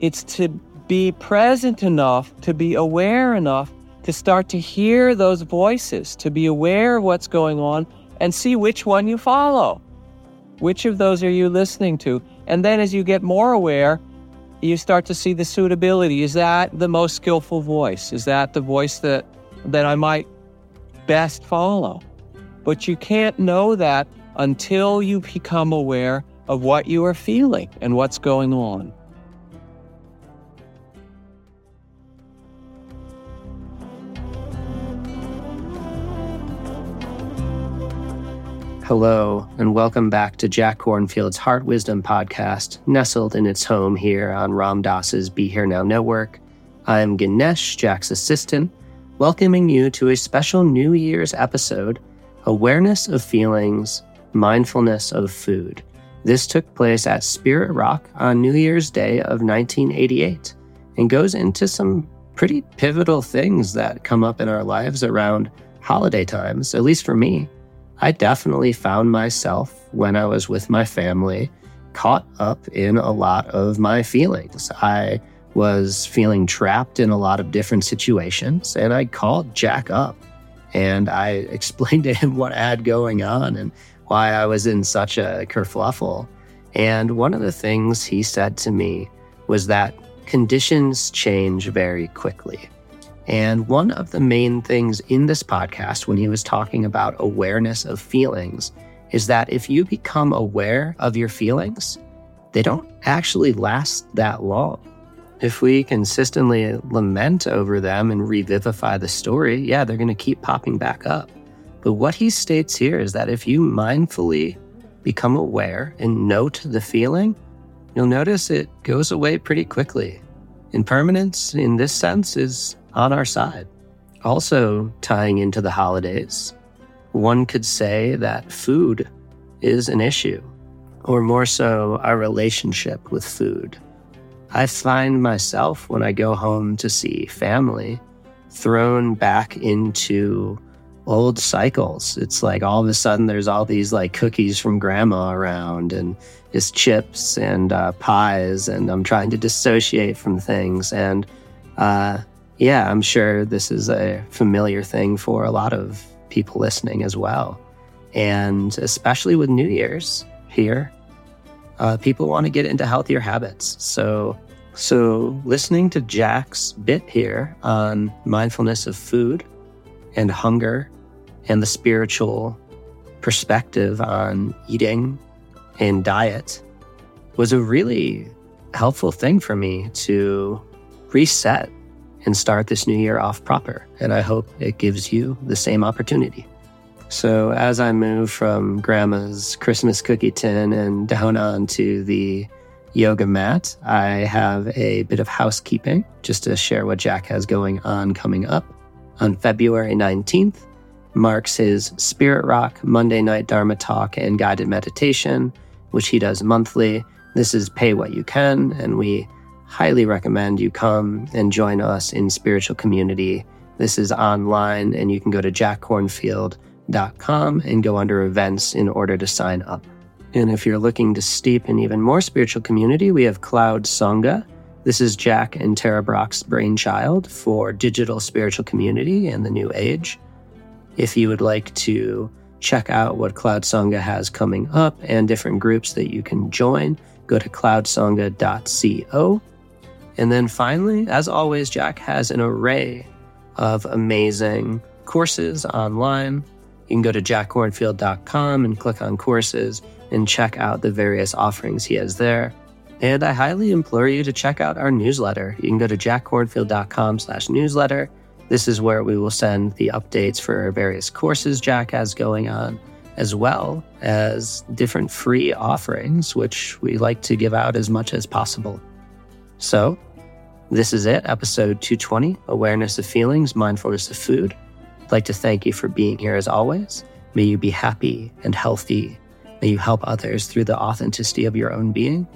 It's to be present enough, to be aware enough to start to hear those voices, to be aware of what's going on and see which one you follow. Which of those are you listening to? And then as you get more aware, you start to see the suitability. Is that the most skillful voice? Is that the voice that that I might best follow? But you can't know that until you become aware of what you are feeling and what's going on. Hello, and welcome back to Jack Kornfield's Heart Wisdom podcast, nestled in its home here on Ram Dass's Be Here Now network. I am Ganesh, Jack's assistant, welcoming you to a special New Year's episode Awareness of Feelings, Mindfulness of Food. This took place at Spirit Rock on New Year's Day of 1988 and goes into some pretty pivotal things that come up in our lives around holiday times, at least for me. I definitely found myself when I was with my family caught up in a lot of my feelings. I was feeling trapped in a lot of different situations, and I called Jack up and I explained to him what I had going on and why I was in such a kerfluffle. And one of the things he said to me was that conditions change very quickly. And one of the main things in this podcast, when he was talking about awareness of feelings, is that if you become aware of your feelings, they don't actually last that long. If we consistently lament over them and revivify the story, yeah, they're going to keep popping back up. But what he states here is that if you mindfully become aware and note the feeling, you'll notice it goes away pretty quickly. Impermanence, in this sense, is on our side. Also, tying into the holidays, one could say that food is an issue, or more so, our relationship with food. I find myself when I go home to see family thrown back into old cycles. It's like all of a sudden there's all these like cookies from grandma around and just chips and uh, pies, and I'm trying to dissociate from things. And uh, yeah, I'm sure this is a familiar thing for a lot of people listening as well. And especially with New Year's here, uh, people want to get into healthier habits. So, so listening to Jack's bit here on mindfulness of food and hunger and the spiritual perspective on eating and diet was a really helpful thing for me to reset and start this new year off proper. And I hope it gives you the same opportunity. So, as I move from grandma's Christmas cookie tin and down onto the yoga mat, I have a bit of housekeeping just to share what Jack has going on coming up. On February 19th, marks his Spirit Rock Monday Night Dharma Talk and guided meditation, which he does monthly. This is pay what you can, and we highly recommend you come and join us in spiritual community. This is online, and you can go to jackkornfield.com and go under events in order to sign up. And if you're looking to steep in even more spiritual community, we have Cloud Sangha. This is Jack and Tara Brach's brainchild for digital spiritual community and the new age. If you would like to check out what Cloud Sangha has coming up and different groups that you can join, go to cloudsangha.co. And then finally, as always, Jack has an array of amazing courses online. You can go to jackkornfield.com and click on courses and check out the various offerings he has there. And I highly implore you to check out our newsletter. You can go to jackkornfield.com slash newsletter. This is where we will send the updates for various courses Jack has going on, as well as different free offerings, which we like to give out as much as possible. So, this is it, episode 220 Awareness of Feelings, Mindfulness of Food. I'd like to thank you for being here as always. May you be happy and healthy. May you help others through the authenticity of your own being.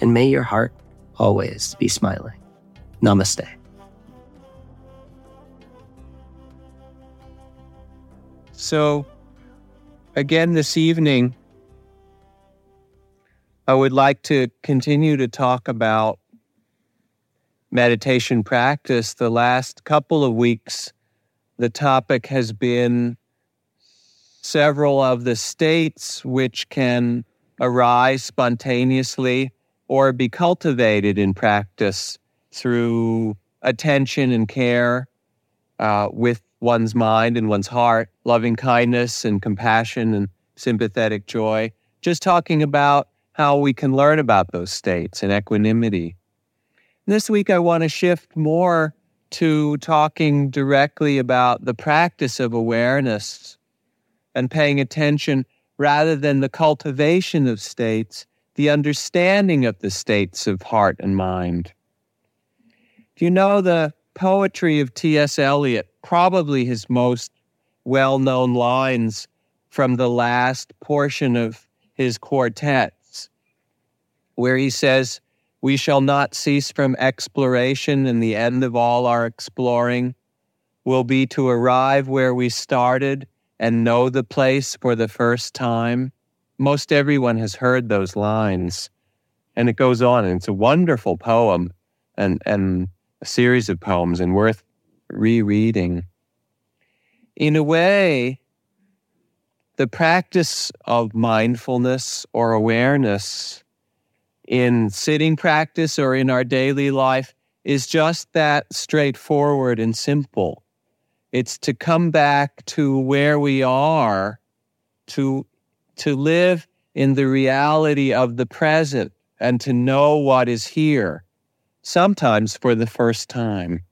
And may your heart always be smiling. Namaste. So, again, this evening, I would like to continue to talk about meditation practice. The last couple of weeks, the topic has been several of the states which can arise spontaneously or be cultivated in practice through attention and care uh, with one's mind and one's heart, loving kindness and compassion and sympathetic joy. Just talking about how we can learn about those states and equanimity. This week, I want to shift more to talking directly about the practice of awareness and paying attention rather than the cultivation of states, the understanding of the states of heart and mind. Do you know the poetry of T.S. Eliot, probably his most well known lines from the last portion of his quartets, where he says, We shall not cease from exploration, and the end of all our exploring will be to arrive where we started and know the place for the first time. Most everyone has heard those lines. And it goes on, and it's a wonderful poem. And, and a series of poems and worth rereading. In a way, the practice of mindfulness or awareness in sitting practice or in our daily life is just that straightforward and simple. It's to come back to where we are, to, to live in the reality of the present and to know what is here sometimes for the first time.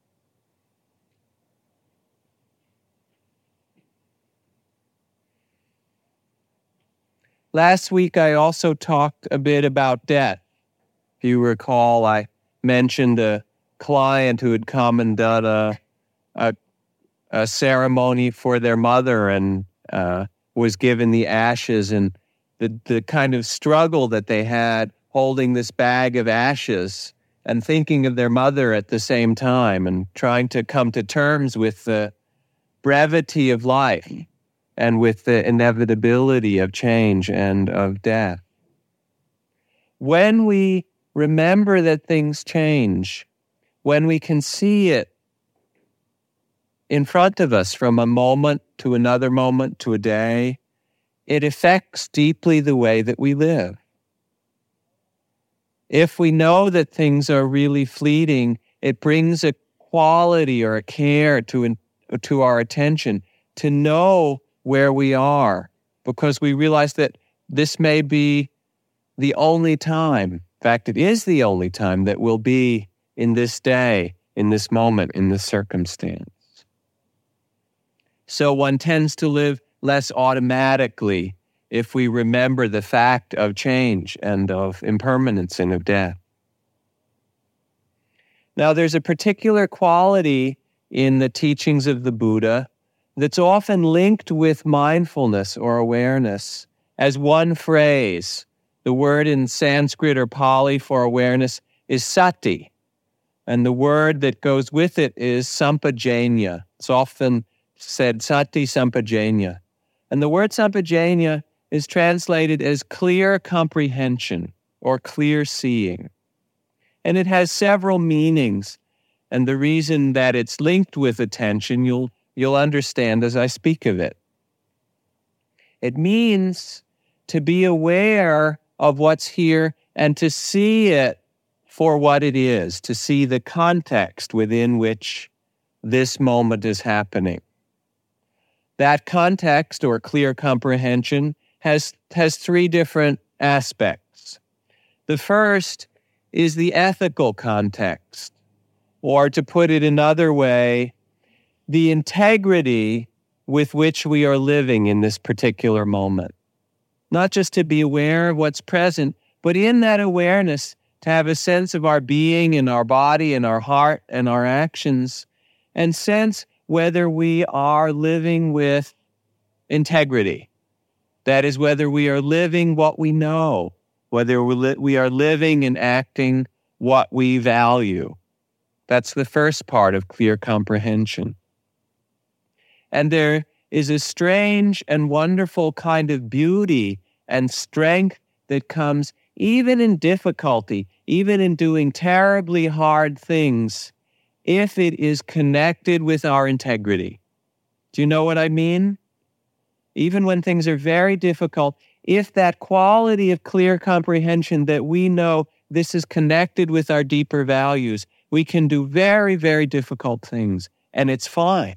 Last week, I also talked a bit about death. If you recall, I mentioned a client who had come and done a, a, a ceremony for their mother and uh, was given the ashes and the, the kind of struggle that they had holding this bag of ashes and thinking of their mother at the same time and trying to come to terms with the brevity of life and with the inevitability of change and of death. When we remember that things change, when we can see it in front of us from a moment to another moment to a day, it affects deeply the way that we live. If we know that things are really fleeting, it brings a quality or a care to, to our attention to know where we are because we realize that this may be the only time. Fact, it is the only time that we'll be in this day, in this moment, in this circumstance. So one tends to live less automatically if we remember the fact of change and of impermanence and of death. Now, there's a particular quality in the teachings of the Buddha that's often linked with mindfulness or awareness as one phrase. The word in Sanskrit or Pali for awareness is sati, and the word that goes with it is sampajanya. It's often said sati sampajanya. And the word sampajanya is translated as clear comprehension or clear seeing. And it has several meanings. And the reason that it's linked with attention, you'll, you'll understand as I speak of it. It means to be aware of what's here and to see it for what it is, to see the context within which this moment is happening. That context or clear comprehension has, has three different aspects. The first is the ethical context, or to put it another way, the integrity with which we are living in this particular moment. Not just to be aware of what's present, but in that awareness, to have a sense of our being and our body and our heart and our actions, and sense whether we are living with integrity. That is, whether we are living what we know, whether we are living and acting what we value. That's the first part of clear comprehension. And there is a strange and wonderful kind of beauty and strength that comes even in difficulty, even in doing terribly hard things, if it is connected with our integrity. Do you know what I mean? Even when things are very difficult, if that quality of clear comprehension that we know this is connected with our deeper values, we can do very, very difficult things, and it's fine.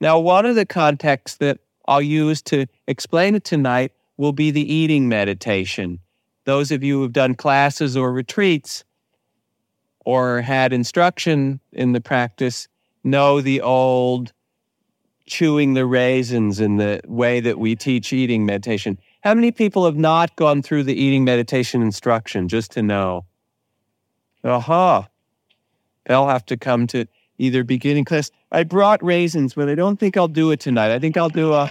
Now, one of the contexts that I'll use to explain it tonight will be the eating meditation. Those of you who've done classes or retreats or had instruction in the practice know the old chewing the raisins in the way that we teach eating meditation. How many people have not gone through the eating meditation instruction just to know? Aha. Uh-huh. They'll have to come to either beginning class. I brought raisins, but I don't think I'll do it tonight. I think I'll do a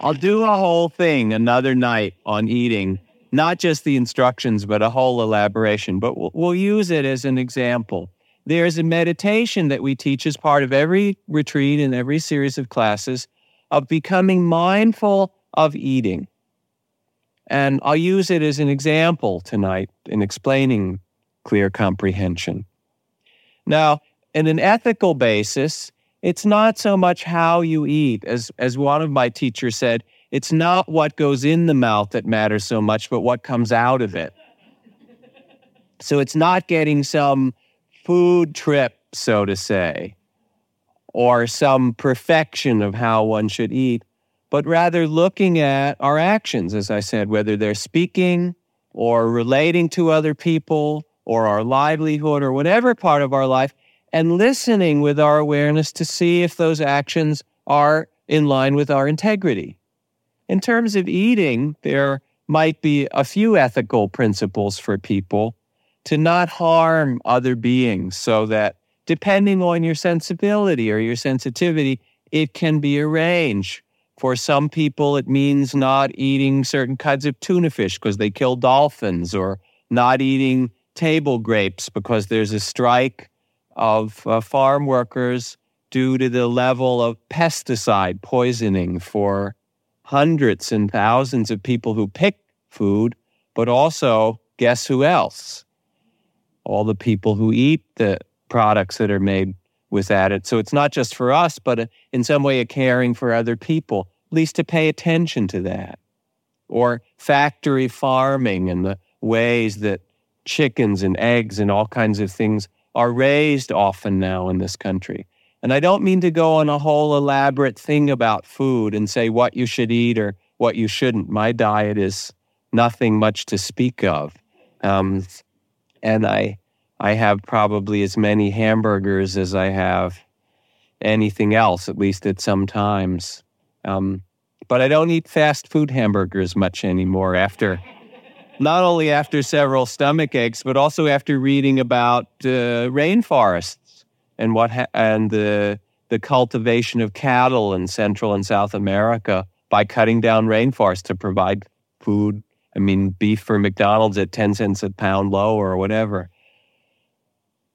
I'll do a whole thing another night on eating, not just the instructions, but a whole elaboration. But we'll, we'll use it as an example. There's a meditation that we teach as part of every retreat and every series of classes of becoming mindful of eating. And I'll use it as an example tonight in explaining clear comprehension. Now, in an ethical basis, it's not so much how you eat, as, as one of my teachers said, it's not what goes in the mouth that matters so much, but what comes out of it. So it's not getting some food trip, so to say, or some perfection of how one should eat, but rather looking at our actions, as I said, whether they're speaking or relating to other people or our livelihood or whatever part of our life, and listening with our awareness to see if those actions are in line with our integrity. In terms of eating, there might be a few ethical principles for people to not harm other beings so that depending on your sensibility or your sensitivity, it can be arranged. For some people, it means not eating certain kinds of tuna fish because they kill dolphins, or not eating table grapes because there's a strike of uh, farm workers due to the level of pesticide poisoning for hundreds and thousands of people who pick food, but also guess who else? All the people who eat the products that are made with that. So it's not just for us, but in some way a caring for other people, at least to pay attention to that. Or factory farming and the ways that chickens and eggs and all kinds of things are raised often now in this country. And I don't mean to go on a whole elaborate thing about food and say what you should eat or what you shouldn't. My diet is nothing much to speak of. Um, and I, I have probably as many hamburgers as I have anything else, at least at some times. Um, but I don't eat fast food hamburgers much anymore after not only after several stomach aches, but also after reading about uh, rainforests and what ha- and the the cultivation of cattle in Central and South America by cutting down rainforests to provide food. I mean, beef for McDonald's at ten cents a pound lower or whatever.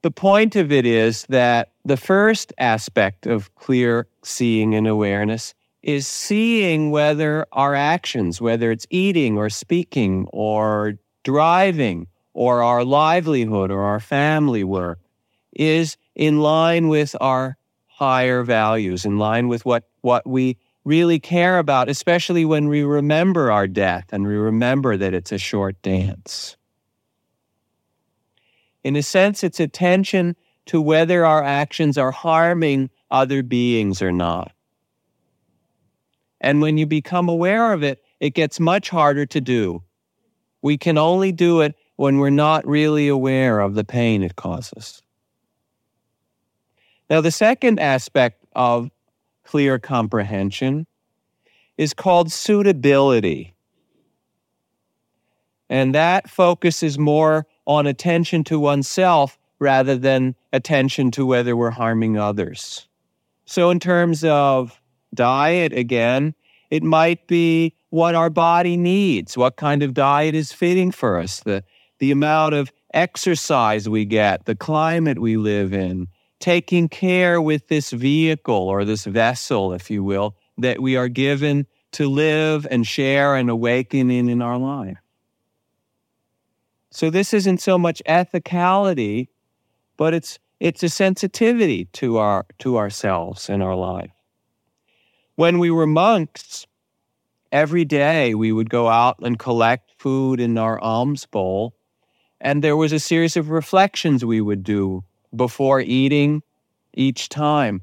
The point of it is that the first aspect of clear seeing and awareness is seeing whether our actions, whether it's eating or speaking or driving or our livelihood or our family work, is in line with our higher values, in line with what, what we really care about, especially when we remember our death and we remember that it's a short dance. In a sense, it's attention to whether our actions are harming other beings or not. And when you become aware of it, it gets much harder to do. We can only do it when we're not really aware of the pain it causes. Now, the second aspect of clear comprehension is called suitability. And that focuses more on attention to oneself rather than attention to whether we're harming others. So, in terms of diet, again, it might be what our body needs, what kind of diet is fitting for us, the, the amount of exercise we get, the climate we live in, taking care with this vehicle or this vessel, if you will, that we are given to live and share and awaken in in our life. So this isn't so much ethicality, but it's it's a sensitivity to our to ourselves and our life. When we were monks, every day we would go out and collect food in our alms bowl, and there was a series of reflections we would do before eating each time.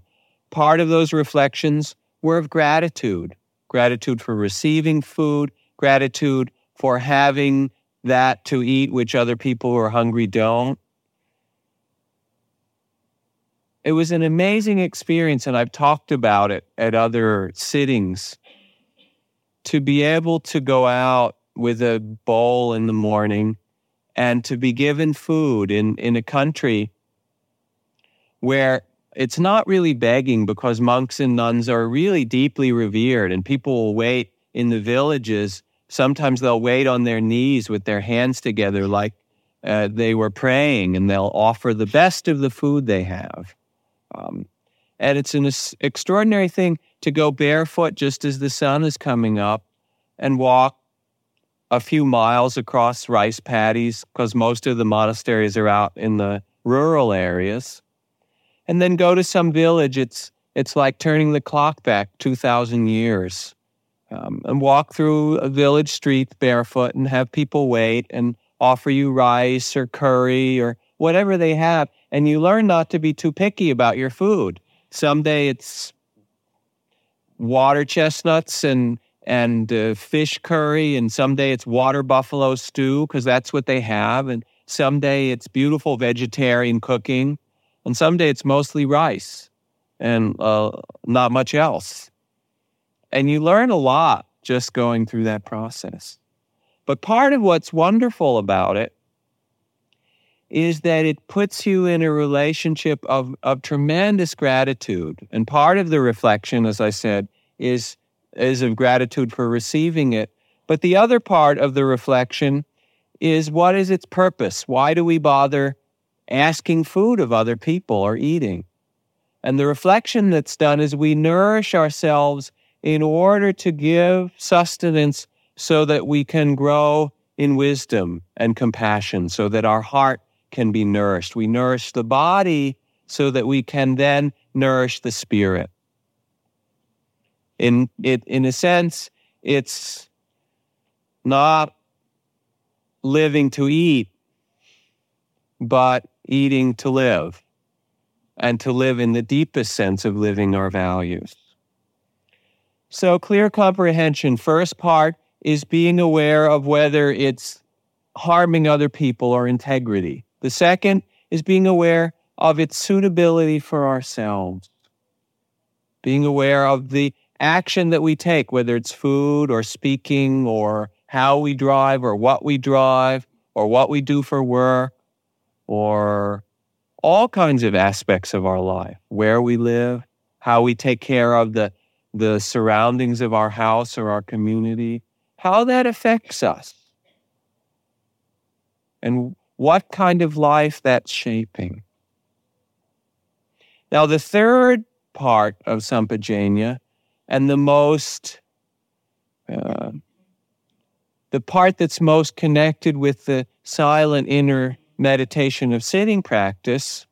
Part of those reflections were of gratitude gratitude for receiving food, gratitude for having that to eat, which other people who are hungry don't. It was an amazing experience, and I've talked about it at other sittings. To be able to go out with a bowl in the morning and to be given food in, in a country where it's not really begging because monks and nuns are really deeply revered and people will wait in the villages. Sometimes they'll wait on their knees with their hands together like uh, they were praying and they'll offer the best of the food they have. Um, and it's an extraordinary thing to go barefoot just as the sun is coming up and walk a few miles across rice paddies because most of the monasteries are out in the rural areas and then go to some village. It's it's like turning the clock back two thousand years, um, and walk through a village street barefoot and have people wait and offer you rice or curry or whatever they have, and you learn not to be too picky about your food. Someday it's water chestnuts and and uh, fish curry, and someday it's water buffalo stew because that's what they have, and someday it's beautiful vegetarian cooking and someday it's mostly rice and uh, not much else. And you learn a lot just going through that process. But part of what's wonderful about it is that it puts you in a relationship of, of tremendous gratitude. And part of the reflection, as I said, is, is of gratitude for receiving it. But the other part of the reflection is what is its purpose? Why do we bother asking food of other people or eating. And the reflection that's done is we nourish ourselves in order to give sustenance so that we can grow in wisdom and compassion, so that our heart can be nourished. We nourish the body so that we can then nourish the spirit. In, it, in a sense, it's not living to eat, but eating to live and to live in the deepest sense of living our values. So, clear comprehension, first part is being aware of whether it's harming other people or integrity. The second is being aware of its suitability for ourselves, being aware of the action that we take, whether it's food or speaking or how we drive or what we drive or what we do for work or all kinds of aspects of our life where we live, how we take care of the, the surroundings of our house or our community, how that affects us, and what kind of life that's shaping. Now, the third part of Sampajanya, and the most, uh, the part that's most connected with the silent inner meditation of sitting practice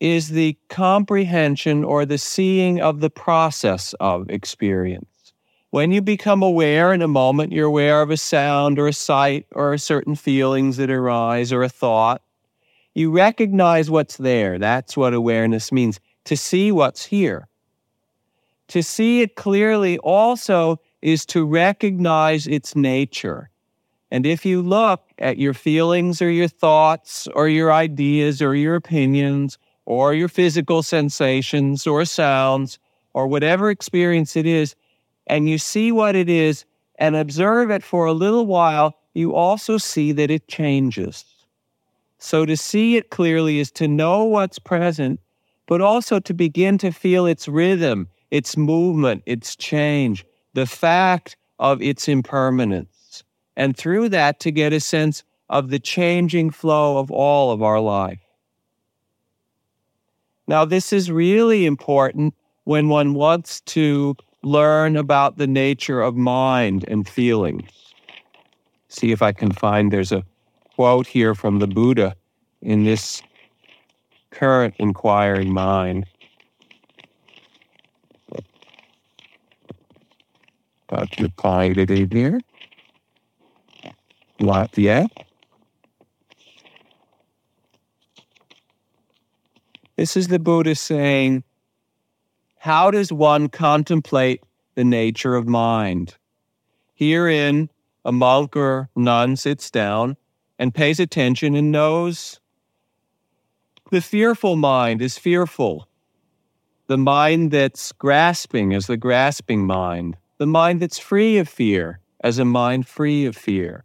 is the comprehension or the seeing of the process of experience. When you become aware in a moment, you're aware of a sound or a sight or certain feelings that arise or a thought. You recognize what's there. That's what awareness means to see what's here. To see it clearly also is to recognize its nature. And if you look at your feelings or your thoughts or your ideas or your opinions or your physical sensations or sounds or whatever experience it is, and you see what it is and observe it for a little while, you also see that it changes. So to see it clearly is to know what's present, but also to begin to feel its rhythm, its movement, its change, the fact of its impermanence. And through that, to get a sense of the changing flow of all of our life. Now, this is really important when one wants to learn about the nature of mind and feelings. See if I can find there's a quote here from the Buddha in this current inquiring mind. About to find it in here. What yet? This is the Buddha saying, how does one contemplate the nature of mind? Herein, a monk or nun sits down and pays attention and knows the fearful mind is fearful. The mind that's grasping is the grasping mind. The mind that's free of fear as a mind free of fear.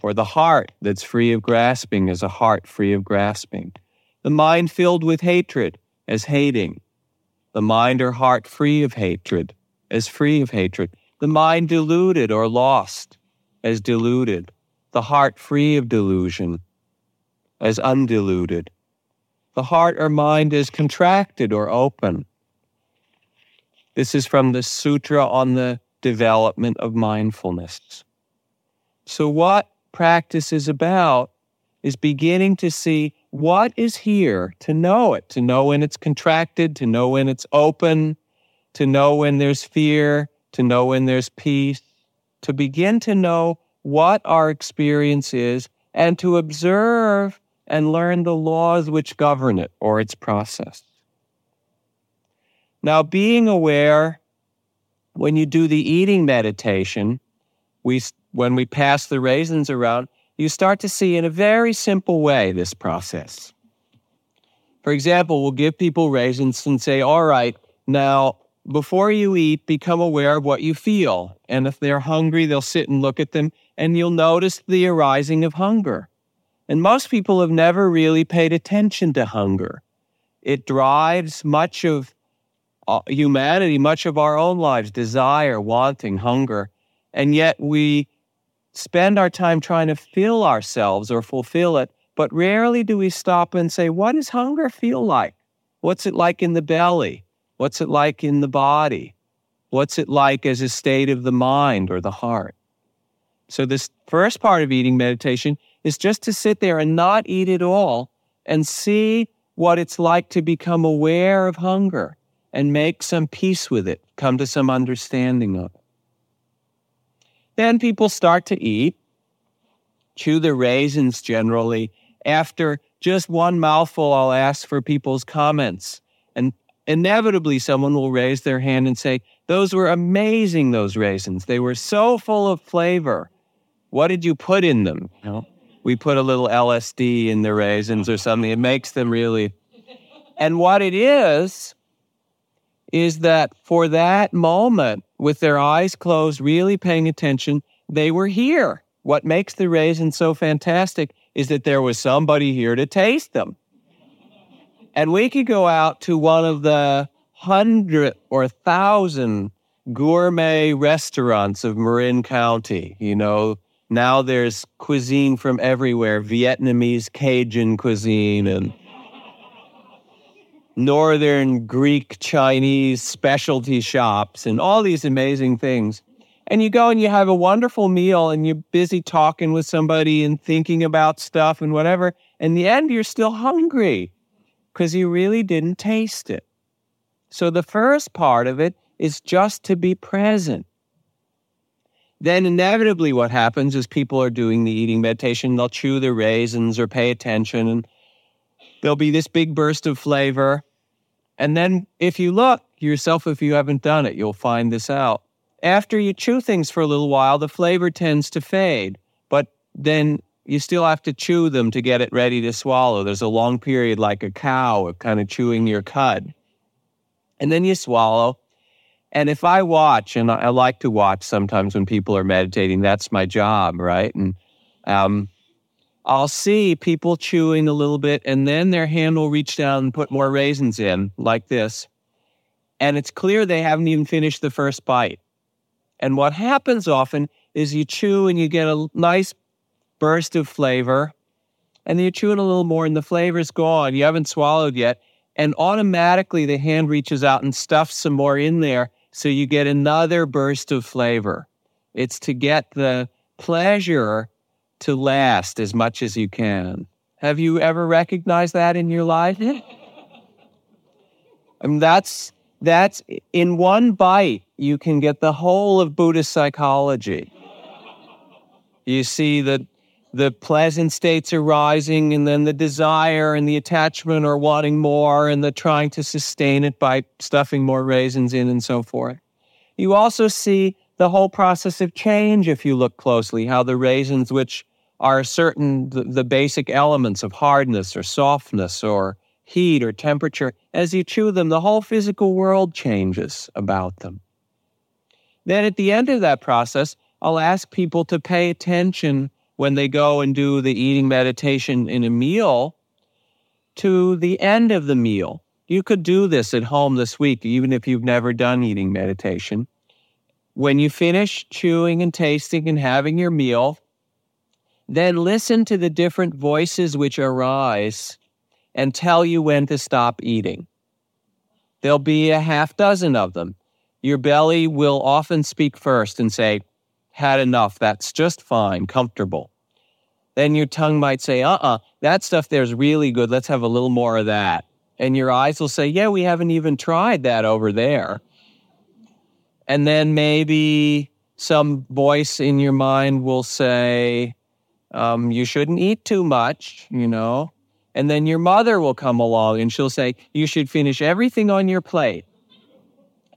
Or the heart that's free of grasping as a heart free of grasping. The mind filled with hatred as hating the mind or heart free of hatred as free of hatred, the mind deluded or lost as deluded, the heart free of delusion as undeluded, the heart or mind is contracted or open. This is from the Sutra on the Development of Mindfulness. So, what practice is about is beginning to see what is here to know it, to know when it's contracted, to know when it's open, to know when there's fear, to know when there's peace, to begin to know what our experience is and to observe and learn the laws which govern it or its process. Now, being aware when you do the eating meditation, we, when we pass the raisins around, you start to see in a very simple way this process. For example, we'll give people raisins and say, all right, now before you eat, become aware of what you feel. And if they're hungry, they'll sit and look at them, and you'll notice the arising of hunger. And most people have never really paid attention to hunger. It drives much of uh, humanity, much of our own lives, desire, wanting, hunger. And yet we spend our time trying to fill ourselves or fulfill it, but rarely do we stop and say, What does hunger feel like? What's it like in the belly? What's it like in the body? What's it like as a state of the mind or the heart? So, this first part of eating meditation is just to sit there and not eat at all and see what it's like to become aware of hunger and make some peace with it, come to some understanding of it. Then people start to eat, chew the raisins generally. After just one mouthful, I'll ask for people's comments. And inevitably, someone will raise their hand and say, Those were amazing, those raisins. They were so full of flavor. What did you put in them? You know, we put a little LSD in the raisins or something. It makes them really. And what it is, is that for that moment, with their eyes closed, really paying attention, they were here. What makes the raisin so fantastic is that there was somebody here to taste them. And we could go out to one of the hundred or thousand gourmet restaurants of Marin County. You know, now there's cuisine from everywhere Vietnamese Cajun cuisine and northern Greek, Chinese specialty shops and all these amazing things. And you go and you have a wonderful meal and you're busy talking with somebody and thinking about stuff and whatever. In the end, you're still hungry. because you really didn't taste it. So the first part of it is just to be present. Then inevitably what happens is people are doing the eating meditation, they'll chew their raisins or pay attention and there'll be this big burst of flavor. And then if you look yourself if you haven't done it, you'll find this out. After you chew things for a little while, the flavor tends to fade, but then you still have to chew them to get it ready to swallow. There's a long period, like a cow, of kind of chewing your cud. And then you swallow. And if I watch, and I, like to watch sometimes when people are meditating, that's my job, right? And um, I'll see people chewing a little bit, and then their hand will reach down and put more raisins in, like this. And it's clear they haven't even finished the first bite. And what happens often is you chew and you get a nice burst of flavor, and then you're chewing a little more, and the flavor's gone. You haven't swallowed yet. And automatically the hand reaches out and stuffs some more in there, so you get another burst of flavor. It's to get the pleasure to last as much as you can. Have you ever recognized that in your life? I mean, that's that's in one bite you can get the whole of Buddhist psychology. You see that the pleasant states are rising, and then the desire and the attachment or wanting more, and the trying to sustain it by stuffing more raisins in and so forth. You also see the whole process of change if you look closely, how the raisins, which are certain, the, the basic elements of hardness or softness or heat or temperature, as you chew them, the whole physical world changes about them. Then at the end of that process, I'll ask people to pay attention when they go and do the eating meditation in a meal to the end of the meal. You could do this at home this week, even if you've never done eating meditation. When you finish chewing and tasting and having your meal, then listen to the different voices which arise and tell you when to stop eating. There'll be a half dozen of them. Your belly will often speak first and say, Had enough, that's just fine, comfortable then your tongue might say, uh uh-uh, uh, that stuff there's really good. Let's have a little more of that. And your eyes will say, yeah, we haven't even tried that over there. And then maybe some voice in your mind will say, um, you shouldn't eat too much, you know. And then your mother will come along and she'll say, you should finish everything on your plate.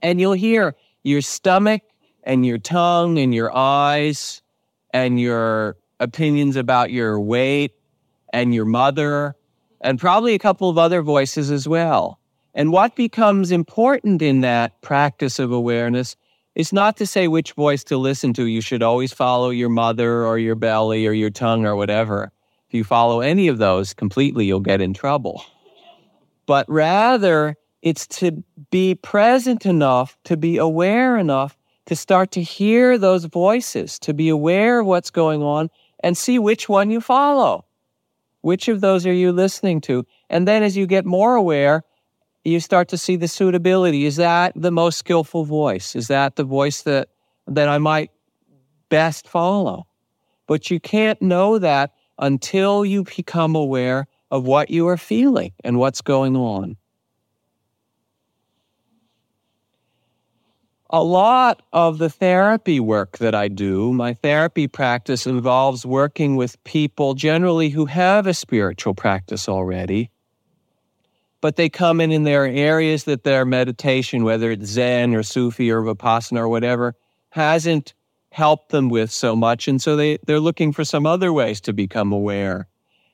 And you'll hear your stomach and your tongue and your eyes and your opinions about your weight and your mother, and probably a couple of other voices as well. And what becomes important in that practice of awareness is not to say which voice to listen to. You should always follow your mother or your belly or your tongue or whatever. If you follow any of those completely, you'll get in trouble. But rather, it's to be present enough, to be aware enough to start to hear those voices, to be aware of what's going on, and see which one you follow. Which of those are you listening to? And then as you get more aware, you start to see the suitability. Is that the most skillful voice? Is that the voice that, that I might best follow? But you can't know that until you become aware of what you are feeling and what's going on. a lot of the therapy work that I do, my therapy practice involves working with people generally who have a spiritual practice already, but they come in in their areas that their meditation, whether it's Zen or Sufi or Vipassana or whatever, hasn't helped them with so much. And so they, they're looking for some other ways to become aware.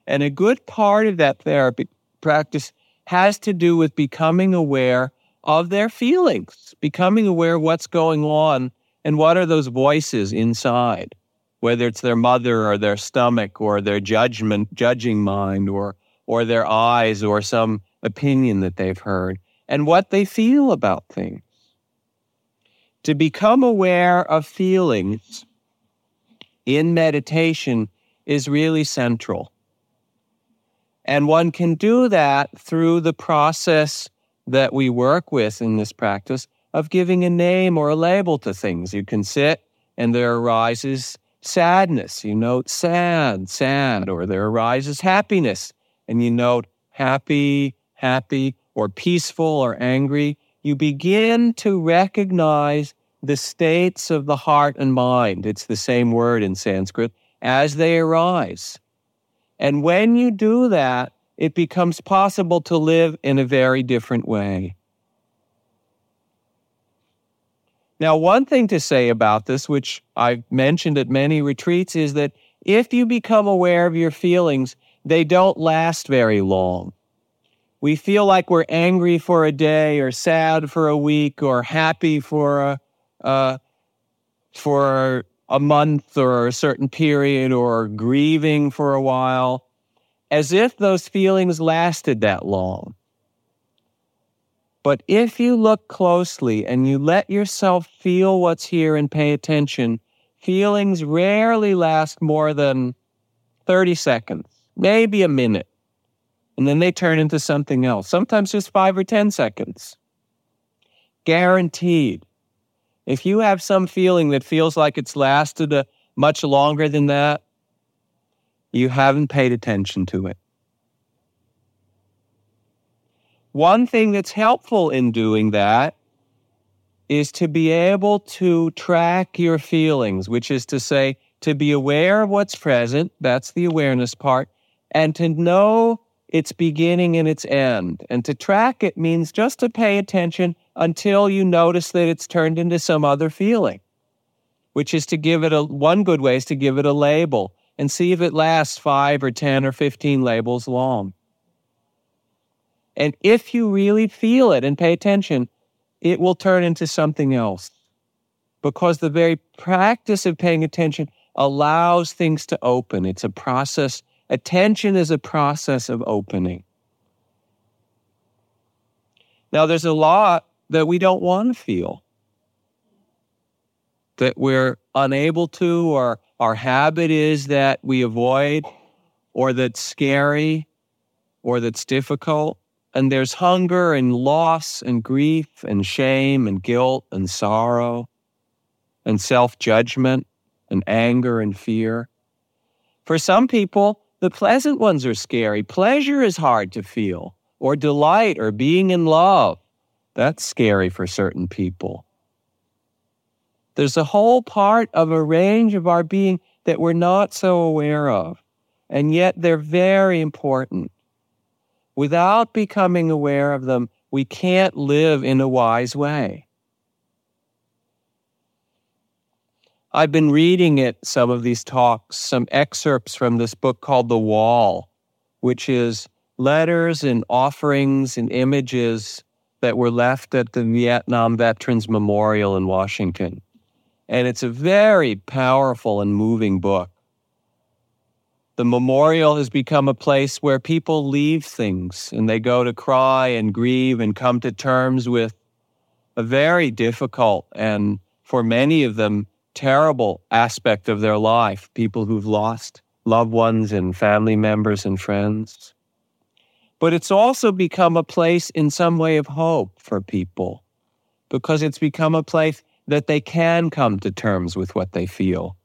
And a good part of that therapy practice has to do with becoming aware of their feelings, becoming aware of what's going on and what are those voices inside, whether it's their mother or their stomach or their judgment, judging mind or, or their eyes or some opinion that they've heard and what they feel about things. To become aware of feelings in meditation is really central. And one can do that through the process that we work with in this practice of giving a name or a label to things. You can sit and there arises sadness. You note sad, sad, or there arises happiness and you note happy, happy or peaceful or angry, you begin to recognize the states of the heart and mind. It's the same word in Sanskrit as they arise. And when you do that, it becomes possible to live in a very different way. Now, one thing to say about this, which I've mentioned at many retreats, is that if you become aware of your feelings, they don't last very long. We feel like we're angry for a day, or sad for a week, or happy for a uh, for a month or a certain period, or grieving for a while, as if those feelings lasted that long. But if you look closely and you let yourself feel what's here and pay attention, feelings rarely last more than 30 seconds, maybe a minute. And then they turn into something else, sometimes just five or 10 seconds. Guaranteed. If you have some feeling that feels like it's lasted a, much longer than that, you haven't paid attention to it. One thing that's helpful in doing that is to be able to track your feelings, which is to say, to be aware of what's present, that's the awareness part, and to know its beginning and its end. And to track it means just to pay attention until you notice that it's turned into some other feeling, which is to give it a one good way is to give it a label and see if it lasts five or 10 or 15 labels long. And if you really feel it and pay attention, it will turn into something else. Because the very practice of paying attention allows things to open. It's a process. Attention is a process of opening. Now, there's a lot that we don't want to feel, that we're unable to, or our habit is that we avoid, or that's scary, or that's difficult. And there's hunger and loss and grief and shame and guilt and sorrow and self judgment and anger and fear. For some people, the pleasant ones are scary. Pleasure is hard to feel, or delight, or being in love. That's scary for certain people. There's a whole part of a range of our being that we're not so aware of, and yet they're very important. Without becoming aware of them, we can't live in a wise way. I've been reading it, some of these talks, some excerpts from this book called The Wall, which is letters and offerings and images that were left at the Vietnam Veterans Memorial in Washington. And it's a very powerful and moving book. The memorial has become a place where people leave things and they go to cry and grieve and come to terms with a very difficult and, for many of them, terrible aspect of their life. People who've lost loved ones and family members and friends. But it's also become a place in some way of hope for people because it's become a place that they can come to terms with what they feel.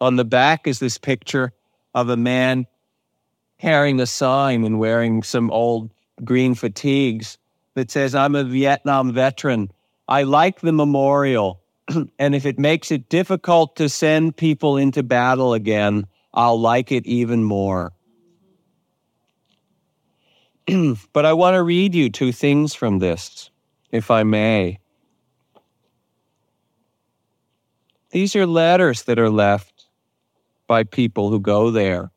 On the back is this picture of a man carrying a sign and wearing some old green fatigues that says, I'm a Vietnam veteran. I like the memorial. and if it makes it difficult to send people into battle again, I'll like it even more. but I want to read you two things from this, if I may. These are letters that are left by people who go there,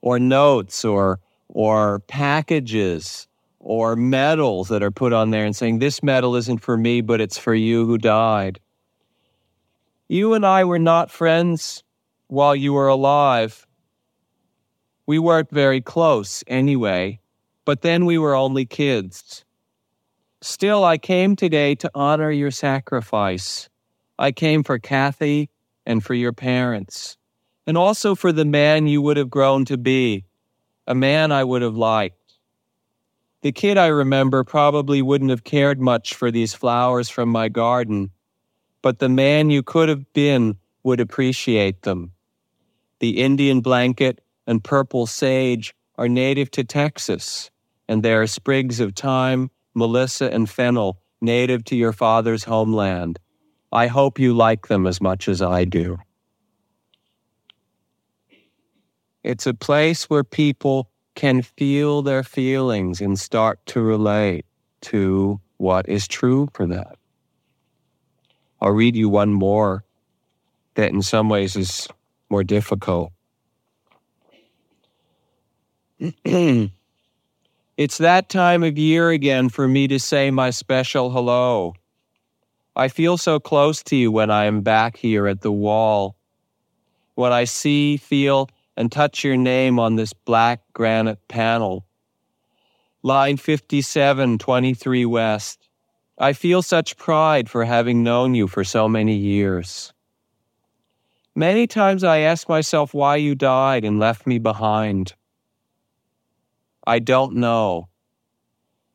or notes, or or packages, or medals that are put on there and saying, This medal isn't for me, but it's for you who died. You and I were not friends while you were alive. We weren't very close anyway, but then we were only kids. Still, I came today to honor your sacrifice. I came for Kathy and for your parents and also for the man you would have grown to be, a man I would have liked. The kid I remember probably wouldn't have cared much for these flowers from my garden, but the man you could have been would appreciate them. The Indian blanket and purple sage are native to Texas, and there are sprigs of thyme, melissa, and fennel native to your father's homeland. I hope you like them as much as I do. It's a place where people can feel their feelings and start to relate to what is true for them. I'll read you one more that in some ways is more difficult. it's that time of year again for me to say my special hello. I feel so close to you when I am back here at the wall. When I see, feel, and touch your name on this black granite panel. Line 5723 West. I feel such pride for having known you for so many years. Many times I ask myself why you died and left me behind. I don't know,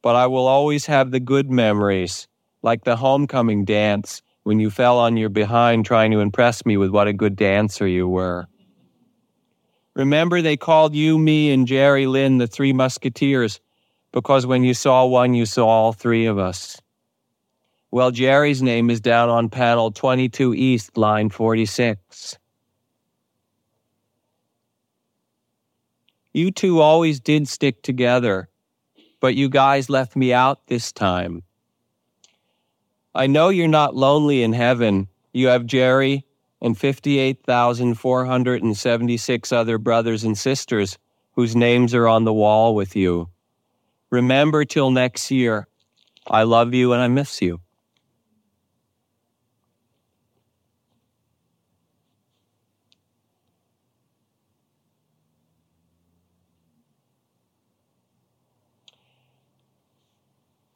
but I will always have the good memories like the homecoming dance when you fell on your behind trying to impress me with what a good dancer you were. Remember, they called you, me, and Jerry Lynn the Three Musketeers because when you saw one, you saw all three of us. Well, Jerry's name is down on panel 22 East, line 46. You two always did stick together, but you guys left me out this time. I know you're not lonely in heaven. You have Jerry and 58,476 other brothers and sisters whose names are on the wall with you. Remember till next year. I love you and I miss you.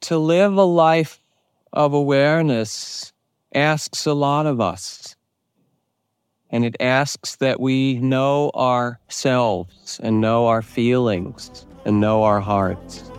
To live a life of awareness asks a lot of us. And it asks that we know ourselves and know our feelings and know our hearts.